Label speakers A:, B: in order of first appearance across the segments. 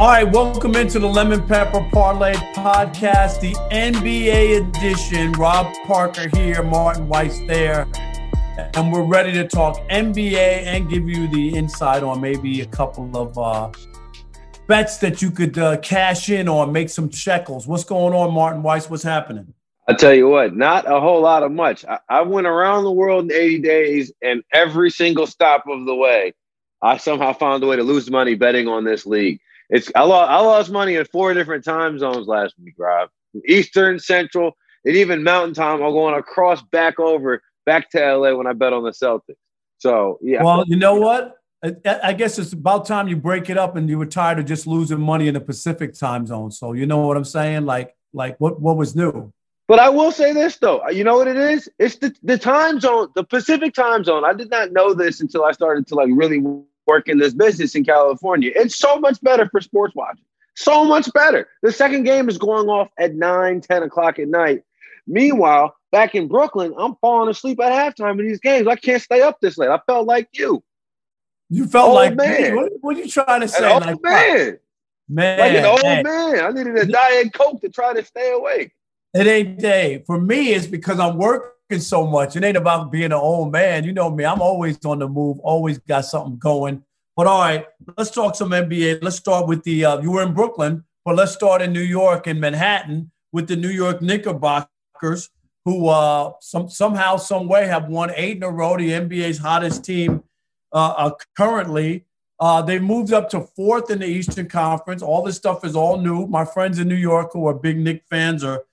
A: All right, welcome into the Lemon Pepper Parlay podcast, the NBA edition. Rob Parker here, Martin Weiss there, and we're ready to talk NBA and give you the insight on maybe a couple of uh, bets that you could uh, cash in on, make some shekels. What's going on, Martin Weiss? What's happening?
B: I tell you what, not a whole lot of much. I, I went around the world in 80 days, and every single stop of the way, I somehow found a way to lose money betting on this league. It's I lost, I lost money in four different time zones last week, Rob. Eastern, Central, and even Mountain Time. I'm going across back over back to LA when I bet on the Celtics. So yeah.
A: Well, you know what? I guess it's about time you break it up and you were tired of just losing money in the Pacific time zone. So you know what I'm saying? Like, like what what was new?
B: But I will say this though, uh, you know what it is? It's the, the time zone, the Pacific time zone. I did not know this until I started to like really work in this business in California. It's so much better for sports watching. So much better. The second game is going off at 9, 10 o'clock at night. Meanwhile, back in Brooklyn, I'm falling asleep at halftime in these games. I can't stay up this late. I felt like you.
A: You felt old like man. What, what, are you trying to say?
B: An old like, man. Man. Like an old man. man. I needed a diet coke to try to stay awake.
A: It ain't day. For me, it's because I'm working so much. It ain't about being an old man. You know me. I'm always on the move, always got something going. But all right, let's talk some NBA. Let's start with the, uh, you were in Brooklyn, but let's start in New York and Manhattan with the New York Knickerbockers, who uh, some, somehow, some way have won eight in a row, the NBA's hottest team uh, uh, currently. Uh, they moved up to fourth in the Eastern Conference. All this stuff is all new. My friends in New York who are big Knick fans are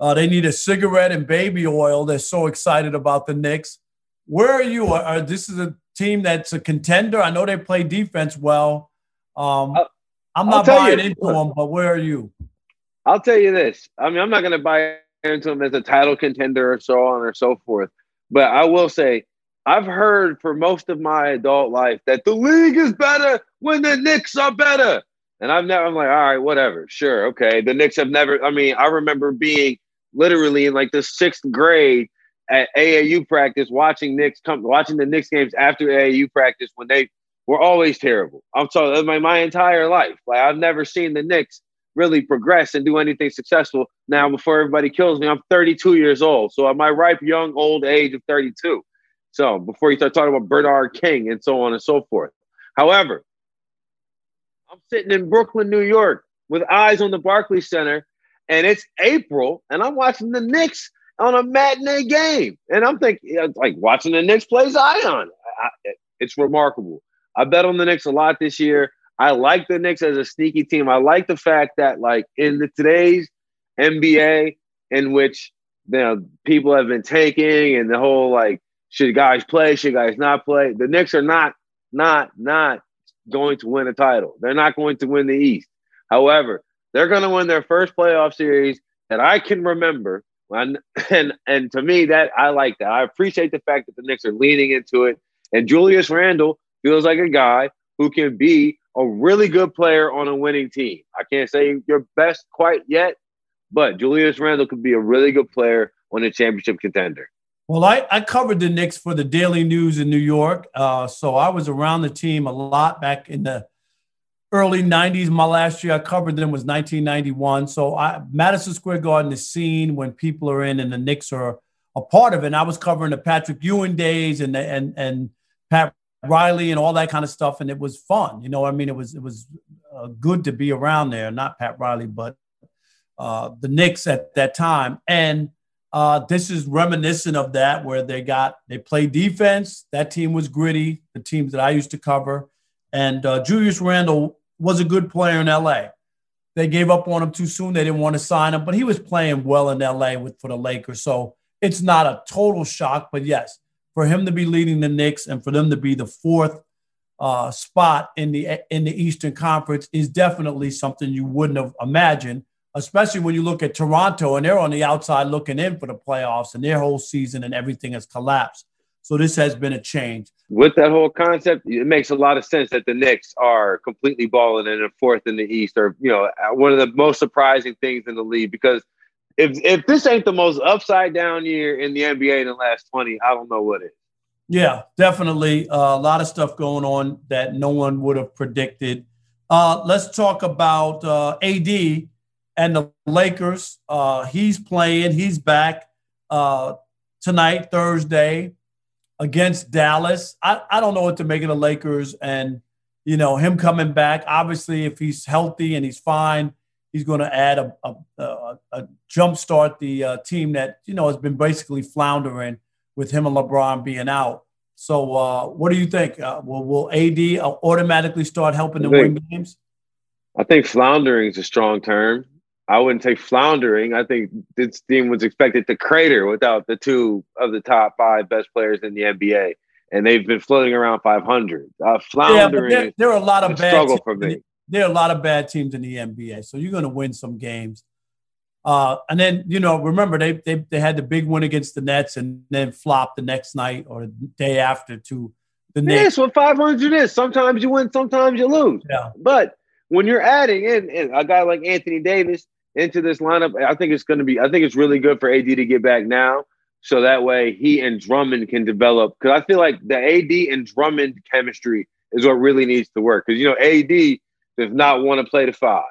A: uh, they need a cigarette and baby oil. They're so excited about the Knicks. Where are you? Are, are, this is a team that's a contender. I know they play defense well. Um, I'm not buying you, into them, but where are you?
B: I'll tell you this. I mean, I'm not going to buy into them as a title contender or so on or so forth. But I will say, I've heard for most of my adult life that the league is better when the Knicks are better. And I've never, I'm like, all right, whatever, sure, okay. The Knicks have never, I mean, I remember being literally in like the sixth grade at AAU practice, watching Knicks come, watching the Knicks games after AAU practice when they were always terrible. I'm talking my my entire life. Like I've never seen the Knicks really progress and do anything successful. Now, before everybody kills me, I'm 32 years old, so at my ripe young old age of 32. So before you start talking about Bernard King and so on and so forth. However, I'm sitting in Brooklyn, New York, with eyes on the Barclays Center and it's April, and I'm watching the Knicks on a matinee game, and I'm thinking like watching the Knicks play Zion. I, it's remarkable. I bet on the Knicks a lot this year. I like the Knicks as a sneaky team. I like the fact that like in the today's NBA, in which you know people have been taking and the whole like should guys play, should guys not play? The Knicks are not not not going to win a title. They're not going to win the East. However, they're going to win their first playoff series that I can remember. And, and and to me, that I like that. I appreciate the fact that the Knicks are leaning into it. And Julius Randle feels like a guy who can be a really good player on a winning team. I can't say your best quite yet, but Julius Randle could be a really good player on a championship contender.
A: Well, I, I covered the Knicks for the Daily News in New York. Uh, so I was around the team a lot back in the early 90s. My last year I covered them was 1991. So I, Madison Square Garden is seen when people are in and the Knicks are a part of it. And I was covering the Patrick Ewing days and and and Pat Riley and all that kind of stuff, and it was fun. You know, I mean, it was it was uh, good to be around there. Not Pat Riley, but uh, the Knicks at that time. And uh, this is reminiscent of that, where they got they play defense. That team was gritty. The teams that I used to cover, and uh, Julius Randle was a good player in LA. They gave up on him too soon. They didn't want to sign him, but he was playing well in LA with for the Lakers. So it's not a total shock, but yes, for him to be leading the Knicks and for them to be the fourth uh, spot in the in the Eastern Conference is definitely something you wouldn't have imagined, especially when you look at Toronto and they're on the outside looking in for the playoffs and their whole season and everything has collapsed. So this has been a change.
B: With that whole concept, it makes a lot of sense that the Knicks are completely balling in a fourth in the East, or you know, one of the most surprising things in the league. Because if if this ain't the most upside down year in the NBA in the last twenty, I don't know what is.
A: Yeah, definitely uh, a lot of stuff going on that no one would have predicted. Uh, let's talk about uh, AD and the Lakers. Uh, he's playing. He's back uh, tonight, Thursday, against Dallas. I, I don't know what to make of the Lakers and you know him coming back. Obviously, if he's healthy and he's fine, he's going to add a, a, a, a jump start the uh, team that you know has been basically floundering with him and LeBron being out. So, uh, what do you think? Uh, will, will AD automatically start helping them win games?
B: I think floundering is a strong term. I wouldn't say floundering. I think this team was expected to crater without the two of the top five best players in the NBA, and they've been floating around 500. Uh, floundering.
A: Yeah, there, there, are a lot of bad
B: struggle for me.
A: There are a lot of bad teams in the NBA, so you're going to win some games. Uh, and then you know, remember they, they they had the big win against the Nets, and then flopped the next night or the day after to the Knicks.
B: Yes, what 500 is. Sometimes you win, sometimes you lose.
A: Yeah.
B: But when you're adding in, in a guy like Anthony Davis into this lineup, I think it's going to be. I think it's really good for AD to get back now, so that way he and Drummond can develop. Because I feel like the AD and Drummond chemistry is what really needs to work. Because you know, AD does not want to play the five.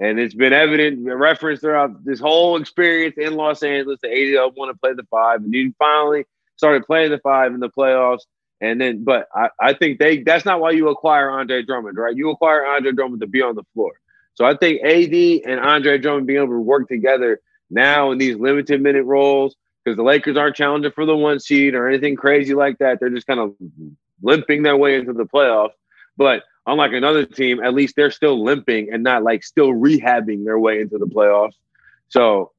B: And it's been evident, referenced throughout this whole experience in Los Angeles. The 80 want to play the five, and he finally started playing the five in the playoffs. And then, but I, I think they that's not why you acquire Andre Drummond, right? You acquire Andre Drummond to be on the floor. So I think AD and Andre Drummond being able to work together now in these limited minute roles, because the Lakers aren't challenging for the one seed or anything crazy like that. They're just kind of limping their way into the playoffs. But unlike another team, at least they're still limping and not like still rehabbing their way into the playoffs. So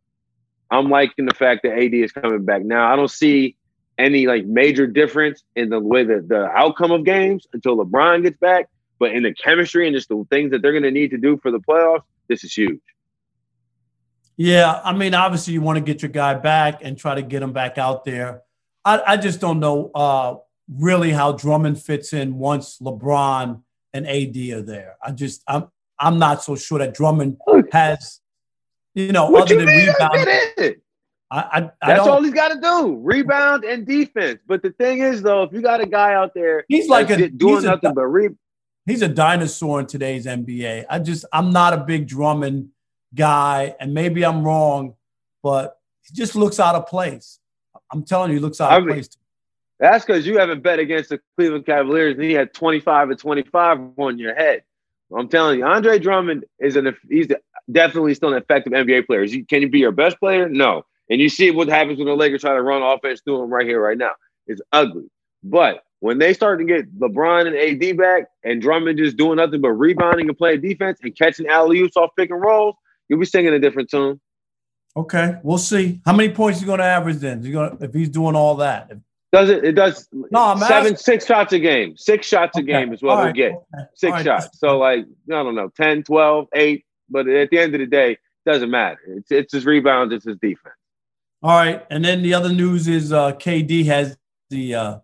B: I'm liking the fact that AD is coming back now. I don't see any like major difference in the way that the outcome of games until LeBron gets back, but in the chemistry and just the things that they're going to need to do for the playoffs, this is huge.
A: Yeah, I mean, obviously you want to get your guy back and try to get him back out there. I, I just don't know uh, really how Drummond fits in once LeBron and AD are there. I just I'm I'm not so sure that Drummond has, you know,
B: what
A: other
B: you
A: than
B: rebound.
A: I, I, I
B: That's all he's got to do: rebound and defense. But the thing is, though, if you got a guy out there,
A: he's like a,
B: doing
A: he's
B: nothing
A: a,
B: but re.
A: He's a dinosaur in today's NBA. I just I'm not a big Drummond guy, and maybe I'm wrong, but he just looks out of place. I'm telling you, he looks out I of mean, place.
B: That's because you haven't bet against the Cleveland Cavaliers and he had 25 and 25 on your head. I'm telling you, Andre Drummond is an he's definitely still an effective NBA player. Can he be your best player? No. And you see what happens when the Lakers try to run offense through him right here, right now. It's ugly. But when they start to get LeBron and AD back and Drummond just doing nothing but rebounding and playing defense and catching alley oops off pick and rolls, you'll be singing a different tune.
A: Okay, we'll see. How many points you going to average then? You going if he's doing all that?
B: Does it? It does. No, I'm seven, asking. six shots a game. Six shots okay. a game is what we get. Okay. Six right. shots. So like, I don't know, 10, 12, 8. But at the end of the day, it doesn't matter. It's it's his rebounds, it's his defense.
A: All right. And then the other news is uh, KD has the uh,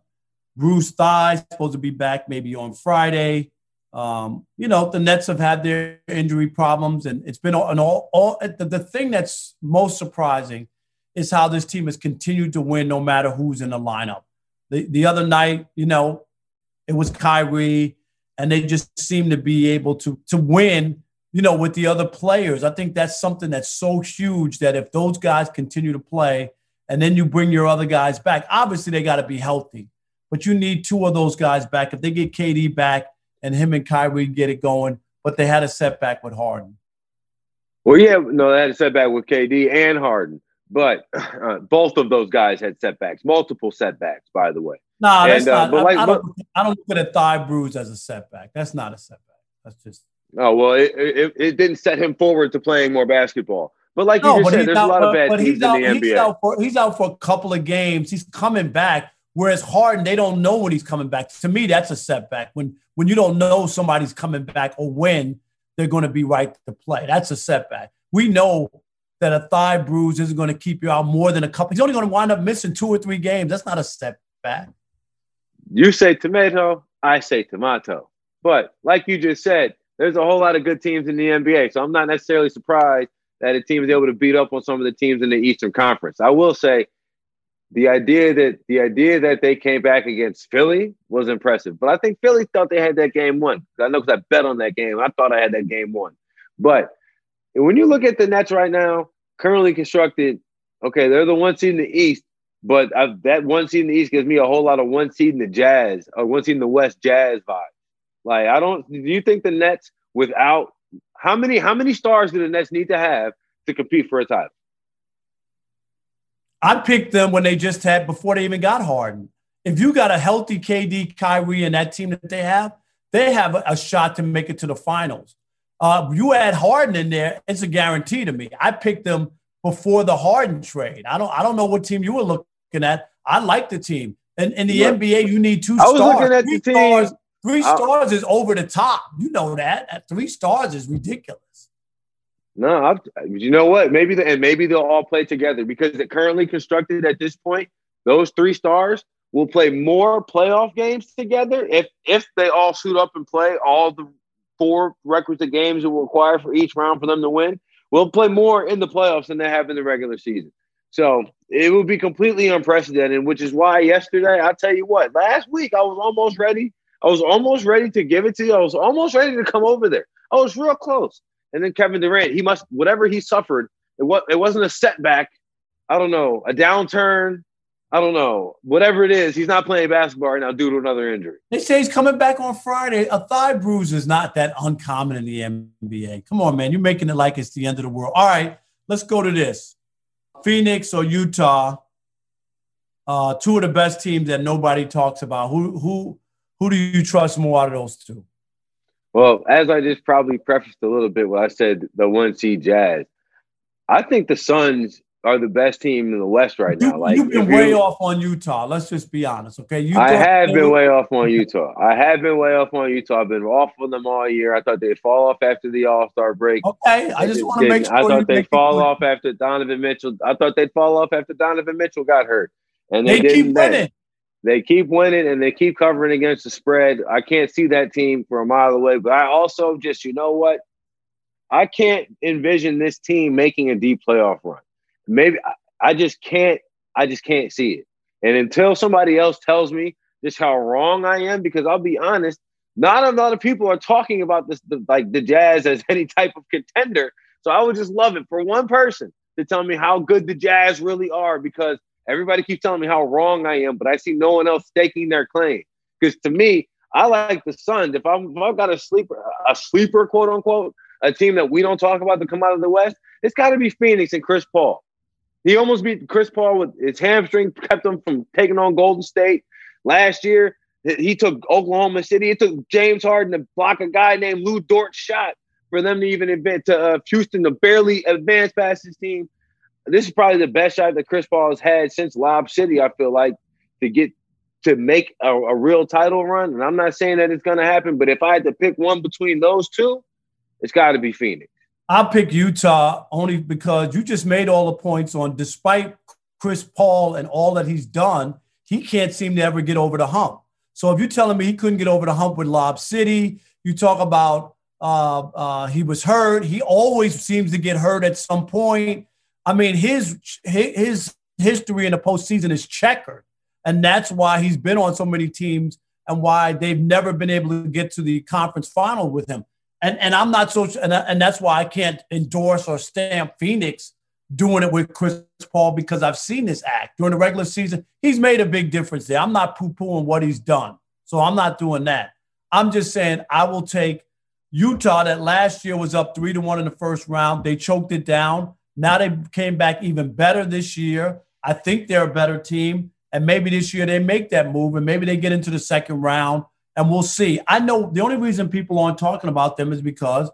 A: bruised thigh, supposed to be back maybe on Friday. Um, you know, the Nets have had their injury problems, and it's been an all, all the, the thing that's most surprising is how this team has continued to win no matter who's in the lineup. The, the other night, you know, it was Kyrie, and they just seem to be able to, to win, you know, with the other players. I think that's something that's so huge that if those guys continue to play and then you bring your other guys back, obviously they got to be healthy, but you need two of those guys back. If they get KD back and him and Kyrie get it going, but they had a setback with Harden.
B: Well, yeah, no, they had a setback with KD and Harden. But uh, both of those guys had setbacks, multiple setbacks, by the way.
A: No, nah, that's and, uh, not. I, like, I, don't, I don't look at a thigh bruise as a setback. That's not a setback. That's just.
B: Oh well, it, it, it didn't set him forward to playing more basketball. But like you no, just said, there's out, a lot of bad but teams out, in the
A: he's
B: NBA.
A: Out for, he's out for a couple of games. He's coming back. Whereas Harden, they don't know when he's coming back. To me, that's a setback. When when you don't know somebody's coming back or when they're going to be right to play, that's a setback. We know that a thigh bruise isn't going to keep you out more than a couple. He's only going to wind up missing two or three games. That's not a setback.
B: You say tomato, I say tomato. But like you just said, there's a whole lot of good teams in the NBA. So I'm not necessarily surprised that a team is able to beat up on some of the teams in the Eastern Conference. I will say the idea that the idea that they came back against Philly was impressive. But I think Philly thought they had that game won. I know because I bet on that game. I thought I had that game won. But when you look at the Nets right now, currently constructed, okay, they're the one seed in the East, but I've, that one seed in the East gives me a whole lot of one seed in the Jazz or one seed in the West Jazz vibe. Like, I don't. Do you think the Nets without how many how many stars do the Nets need to have to compete for a title?
A: I picked them when they just had before they even got Harden. If you got a healthy KD, Kyrie, and that team that they have, they have a shot to make it to the finals. Uh, you add Harden in there, it's a guarantee to me. I picked them before the Harden trade. I don't I don't know what team you were looking at. I like the team. And in the yeah. NBA, you need two
B: I was stars. looking at three the
A: stars. Three I, stars is over the top. You know that. At three stars is ridiculous.
B: No, I've, you know what? Maybe the, and maybe they'll all play together because it currently constructed at this point, those three stars will play more playoff games together if if they all suit up and play all the four requisite games it will require for each round for them to win. We'll play more in the playoffs than they have in the regular season. So it will be completely unprecedented, which is why yesterday, I'll tell you what, last week I was almost ready. I was almost ready to give it to you. I was almost ready to come over there. I was real close. And then Kevin Durant, he must whatever he suffered, it was it wasn't a setback. I don't know, a downturn. I don't know. Whatever it is, he's not playing basketball right now due to another injury.
A: They say he's coming back on Friday. A thigh bruise is not that uncommon in the NBA. Come on, man. You're making it like it's the end of the world. All right, let's go to this. Phoenix or Utah. Uh, two of the best teams that nobody talks about. Who who who do you trust more out of those two?
B: Well, as I just probably prefaced a little bit when I said the one seed Jazz, I think the Suns are the best team in the West right now. Like
A: you've been way off on Utah. Let's just be honest, okay?
B: Utah, I have been way off on Utah. I have been way off on Utah. I've been off on them all year. I thought they'd fall off after the All Star break.
A: Okay, I just want to make sure.
B: I thought they'd fall off after Donovan Mitchell. I thought they'd fall off after Donovan Mitchell got hurt, and they, they keep winning. They keep winning and they keep covering against the spread. I can't see that team for a mile away, but I also just, you know what? I can't envision this team making a deep playoff run. Maybe I just can't, I just can't see it. And until somebody else tells me just how wrong I am, because I'll be honest, not a lot of people are talking about this, the, like the Jazz as any type of contender. So I would just love it for one person to tell me how good the Jazz really are, because Everybody keeps telling me how wrong I am, but I see no one else staking their claim. Because to me, I like the Suns. If, I'm, if I've got a sleeper, a sleeper, quote unquote, a team that we don't talk about to come out of the West, it's got to be Phoenix and Chris Paul. He almost beat Chris Paul with his hamstring, kept him from taking on Golden State last year. He took Oklahoma City. It took James Harden to block a guy named Lu Dort's shot for them to even advance to uh, Houston to barely advance past his team this is probably the best shot that Chris Paul has had since Lob City. I feel like to get to make a, a real title run, and I'm not saying that it's going to happen, but if I had to pick one between those two, it's got to be Phoenix.
A: I'll pick Utah only because you just made all the points on. Despite Chris Paul and all that he's done, he can't seem to ever get over the hump. So if you're telling me he couldn't get over the hump with Lob City, you talk about uh, uh, he was hurt. He always seems to get hurt at some point. I mean, his his history in the postseason is checkered, and that's why he's been on so many teams and why they've never been able to get to the conference final with him. And and I'm not so, and, and that's why I can't endorse or stamp Phoenix doing it with Chris Paul because I've seen this act during the regular season. He's made a big difference there. I'm not poo pooing what he's done, so I'm not doing that. I'm just saying I will take Utah that last year was up three to one in the first round. They choked it down. Now they came back even better this year. I think they're a better team. And maybe this year they make that move and maybe they get into the second round and we'll see. I know the only reason people aren't talking about them is because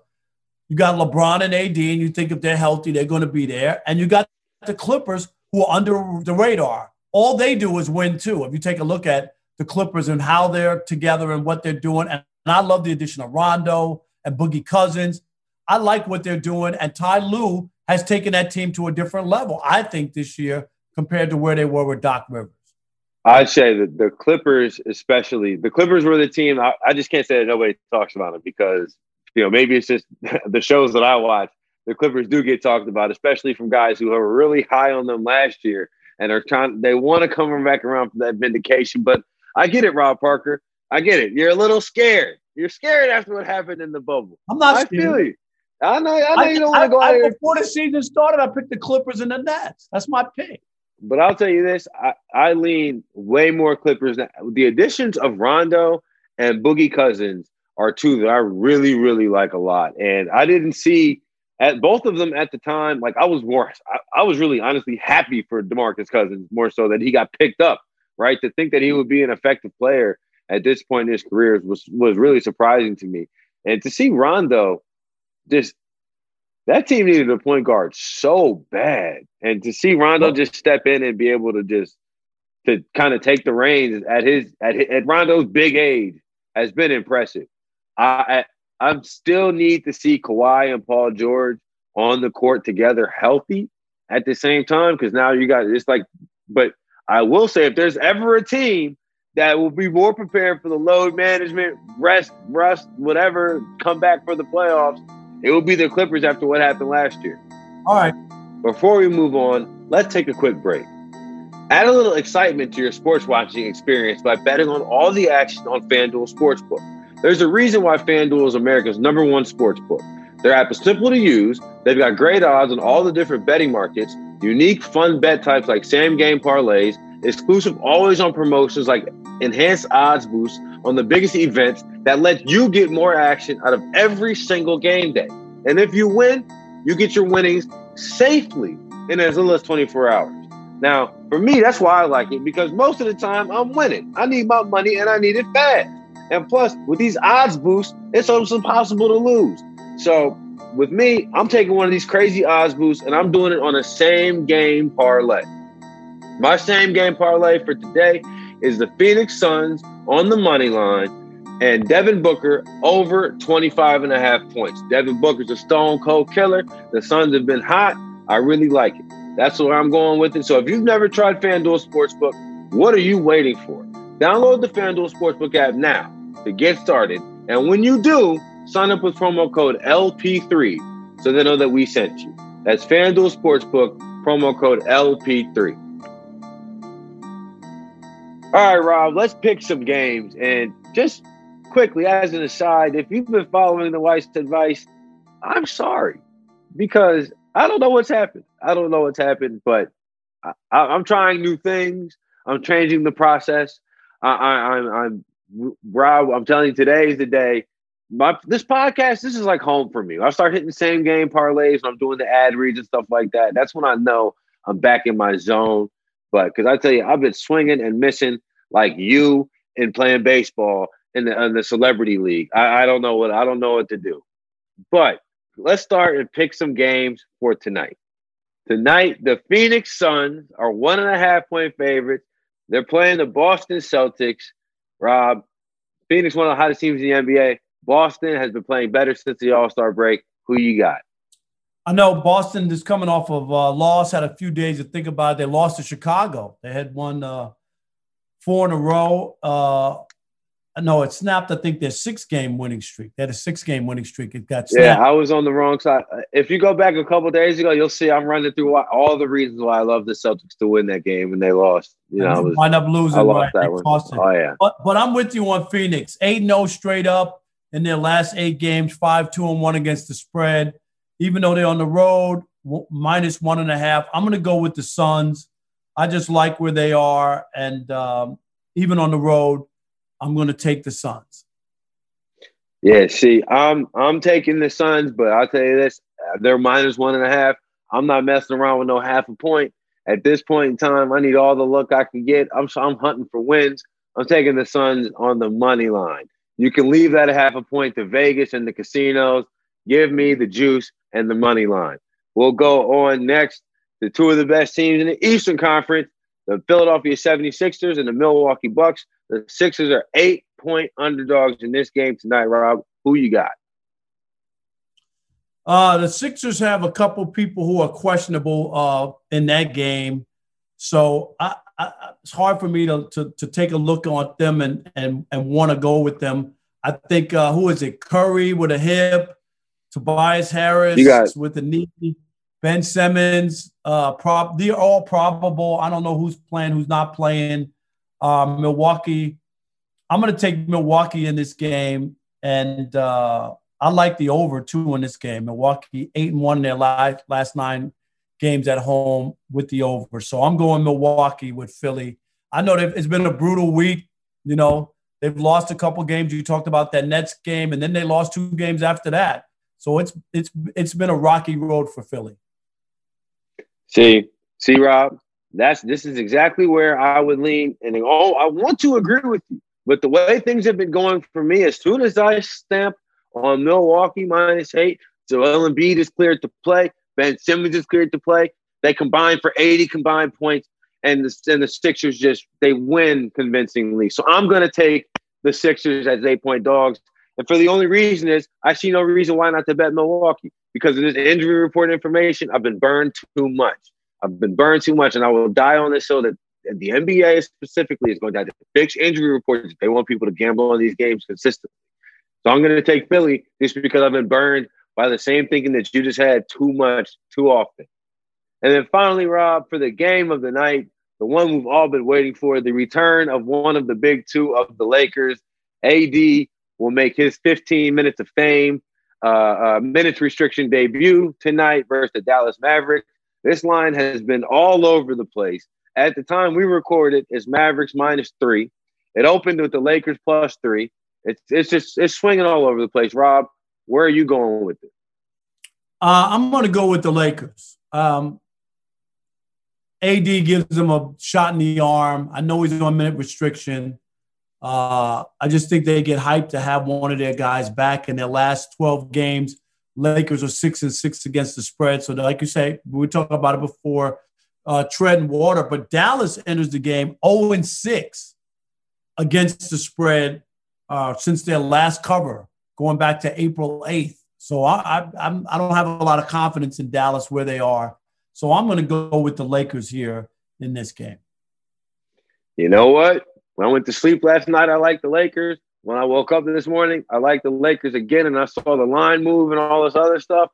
A: you got LeBron and AD, and you think if they're healthy, they're going to be there. And you got the Clippers who are under the radar. All they do is win, too. If you take a look at the Clippers and how they're together and what they're doing. And I love the addition of Rondo and Boogie Cousins. I like what they're doing. And Ty Lue has taken that team to a different level, I think, this year compared to where they were with Doc Rivers.
B: I'd say that the Clippers, especially the Clippers, were the team. I, I just can't say that nobody talks about them because you know maybe it's just the shows that I watch. The Clippers do get talked about, especially from guys who were really high on them last year. and are trying. They want to come back around for that vindication. But I get it, Rob Parker. I get it. You're a little scared. You're scared after what happened in the bubble.
A: I'm not.
B: I
A: scared.
B: feel you. I know. I know I, you don't want to go
A: I,
B: out here.
A: Before the season started, I picked the Clippers and the Nets. That's my pick.
B: But I'll tell you this: I, I lean way more Clippers. Now. The additions of Rondo and Boogie Cousins are two that I really, really like a lot. And I didn't see at both of them at the time. Like I was more, I, I was really honestly happy for Demarcus Cousins more so that he got picked up. Right to think that he would be an effective player at this point in his career was was really surprising to me. And to see Rondo just that team needed a point guard so bad. And to see Rondo just step in and be able to just to kind of take the reins at his at at Rondo's big age has been impressive. I I, I still need to see Kawhi and Paul George on the court together healthy at the same time because now you got it's like but I will say if there's ever a team that will be more prepared for the load management, rest, rust, whatever, come back for the playoffs, it will be the Clippers after what happened last year.
A: All right.
B: Before we move on, let's take a quick break. Add a little excitement to your sports watching experience by betting on all the action on FanDuel Sportsbook. There's a reason why FanDuel is America's number one sportsbook. Their app is simple to use. They've got great odds on all the different betting markets, unique fun bet types like same game parlays, exclusive always on promotions like enhanced odds boosts on the biggest events that let you get more action out of every single game day. And if you win, you get your winnings safely in as little as 24 hours. Now, for me, that's why I like it because most of the time I'm winning. I need my money and I need it fast. And plus, with these odds boosts, it's almost impossible to lose. So, with me, I'm taking one of these crazy odds boosts and I'm doing it on a same game parlay. My same game parlay for today is the Phoenix Suns on the money line and Devin Booker over 25 and a half points. Devin Booker's a stone cold killer. The Suns have been hot. I really like it. That's where I'm going with it. So if you've never tried FanDuel Sportsbook, what are you waiting for? Download the FanDuel Sportsbook app now to get started. And when you do, sign up with promo code LP3 so they know that we sent you. That's FanDuel Sportsbook, promo code LP3. All right, Rob, let's pick some games. And just quickly, as an aside, if you've been following the wife's advice, I'm sorry because I don't know what's happened. I don't know what's happened, but I, am trying new things. I'm changing the process. I, I, I'm, I'm Rob. I'm telling you, today is the day. My this podcast, this is like home for me. I start hitting the same game parlays. I'm doing the ad reads and stuff like that. That's when I know I'm back in my zone. But because I tell you, I've been swinging and missing like you in playing baseball in the, in the celebrity league. I, I don't know what I don't know what to do. But let's start and pick some games for tonight. Tonight, the Phoenix Suns are one and a half point favorites. They're playing the Boston Celtics. Rob, Phoenix, one of the hottest teams in the NBA. Boston has been playing better since the All Star break. Who you got?
A: I know Boston is coming off of a loss, had a few days to think about it. They lost to Chicago. They had won uh, four in a row. Uh, no, it snapped. I think their six game winning streak. They had a six game winning streak. It got snapped.
B: Yeah, I was on the wrong side. If you go back a couple days ago, you'll see I'm running through all the reasons why I love the Celtics to win that game and they lost. You know, I was,
A: wind up losing.
B: I lost right? that one. Oh yeah.
A: But, but I'm with you on Phoenix. Eight 0 straight up in their last eight games. Five two and one against the spread even though they're on the road, minus one and a half. I'm going to go with the Suns. I just like where they are. And um, even on the road, I'm going to take the Suns.
B: Yeah, see, I'm I'm taking the Suns, but I'll tell you this: they're minus one and a half. I'm not messing around with no half a point at this point in time. I need all the luck I can get. I'm I'm hunting for wins. I'm taking the Suns on the money line. You can leave that a half a point to Vegas and the casinos. Give me the juice and the money line. We'll go on next to two of the best teams in the Eastern Conference, the Philadelphia 76ers and the Milwaukee Bucks. The Sixers are eight point underdogs in this game tonight, Rob. Who you got?
A: Uh, the Sixers have a couple people who are questionable uh, in that game. So I, I, it's hard for me to, to, to, take a look on them and, and, and want to go with them. I think, uh, who is it? Curry with a hip. Tobias Harris with the knee. Ben Simmons, uh, they're all probable. I don't know who's playing, who's not playing. Uh, Milwaukee, I'm going to take Milwaukee in this game, and uh, I like the over two in this game. Milwaukee eight and one in their last last nine games at home with the over. So I'm going Milwaukee with Philly. I know it's been a brutal week. You know, they've lost a couple games. You talked about that Nets game, and then they lost two games after that. So it's it's it's been a rocky road for Philly.
B: See, see, Rob, that's this is exactly where I would lean. And oh, I want to agree with you, but the way things have been going for me, as soon as I stamp on Milwaukee minus eight, Joel Embiid is cleared to play. Ben Simmons is cleared to play. They combine for 80 combined points, and the, and the Sixers just they win convincingly. So I'm going to take the Sixers as eight point dogs. And for the only reason is I see no reason why not to bet Milwaukee because of this injury report information. I've been burned too much. I've been burned too much, and I will die on this hill that the NBA specifically is going to have to fix injury reports they want people to gamble on these games consistently. So I'm going to take Philly just because I've been burned by the same thinking that you just had too much, too often. And then finally, Rob, for the game of the night, the one we've all been waiting for, the return of one of the big two of the Lakers. AD will make his 15 minutes of fame, uh, uh, minutes restriction debut tonight versus the Dallas Mavericks. This line has been all over the place. At the time we recorded, it's Mavericks minus three. It opened with the Lakers plus three. It's it's just it's swinging all over the place. Rob, where are you going with it?
A: Uh, I'm going to go with the Lakers. Um, AD gives them a shot in the arm. I know he's on minute restriction. Uh, I just think they get hyped to have one of their guys back in their last 12 games. Lakers are six and six against the spread. So, like you say, we were talking about it before, uh, treading water. But Dallas enters the game 0 and 6 against the spread uh, since their last cover, going back to April 8th. So I, I, I'm, I don't have a lot of confidence in Dallas where they are. So I'm going to go with the Lakers here in this game.
B: You know what? When I went to sleep last night, I liked the Lakers. When I woke up this morning, I liked the Lakers again, and I saw the line move and all this other stuff.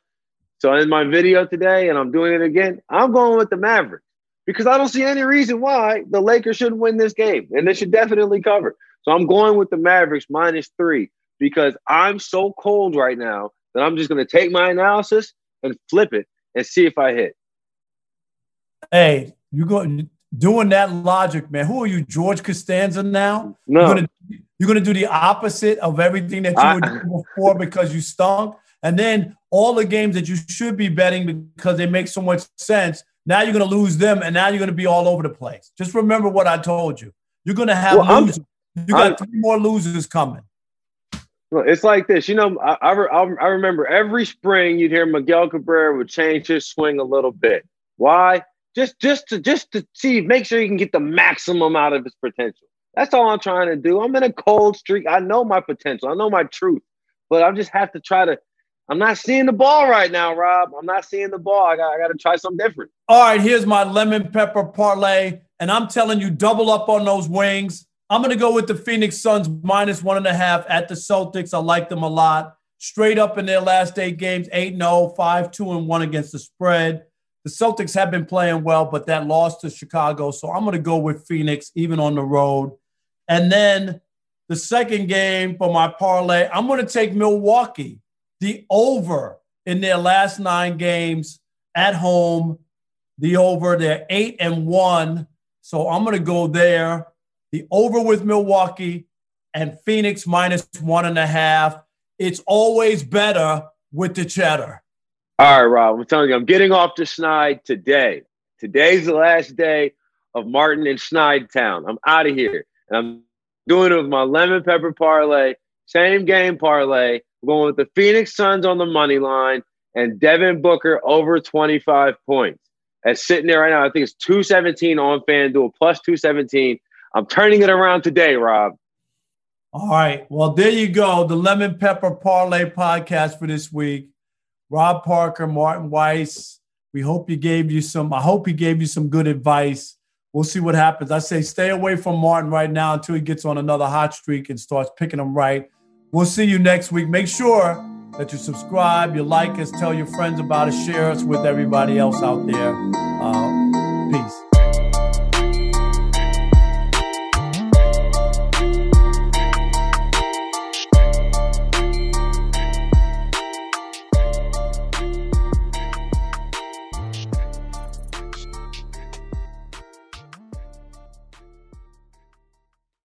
B: So in my video today, and I'm doing it again, I'm going with the Mavericks because I don't see any reason why the Lakers shouldn't win this game, and they should definitely cover. So I'm going with the Mavericks minus three because I'm so cold right now that I'm just going to take my analysis and flip it and see if I hit.
A: Hey, you go doing that logic, man. Who are you, George Costanza? Now
B: no.
A: you're gonna, you're gonna do the opposite of everything that you I, were doing before because you stunk, and then all the games that you should be betting because they make so much sense. Now you're gonna lose them, and now you're gonna be all over the place. Just remember what I told you. You're gonna have well, losers. You got I'm, three more losers coming.
B: It's like this, you know. I, I, I remember every spring you'd hear Miguel Cabrera would change his swing a little bit. Why? Just just to just to see, make sure you can get the maximum out of his potential. That's all I'm trying to do. I'm in a cold streak. I know my potential. I know my truth, but I just have to try to. I'm not seeing the ball right now, Rob. I'm not seeing the ball. I got, I got to try something different.
A: All right, here's my lemon pepper parlay, and I'm telling you, double up on those wings. I'm going to go with the Phoenix Suns minus one and a half at the Celtics. I like them a lot. Straight up in their last eight games, 8 0, 5 2 and 1 against the spread. The Celtics have been playing well, but that lost to Chicago. So I'm going to go with Phoenix, even on the road. And then the second game for my parlay, I'm going to take Milwaukee, the over in their last nine games at home. The over, they're eight and one. So I'm going to go there. The over with Milwaukee and Phoenix minus one and a half. It's always better with the cheddar.
B: All right, Rob, I'm telling you, I'm getting off to Schneid today. Today's the last day of Martin and Schneid Town. I'm out of here. And I'm doing it with my lemon pepper parlay, same game parlay. We're going with the Phoenix Suns on the money line and Devin Booker over 25 points. That's sitting there right now. I think it's 217 on FanDuel plus 217. I'm turning it around today, Rob.
A: All right. Well, there you go. The Lemon Pepper Parlay podcast for this week. Rob Parker, Martin Weiss. We hope he gave you some, I hope he gave you some good advice. We'll see what happens. I say stay away from Martin right now until he gets on another hot streak and starts picking them right. We'll see you next week. Make sure that you subscribe, you like us, tell your friends about us, share us with everybody else out there. Uh,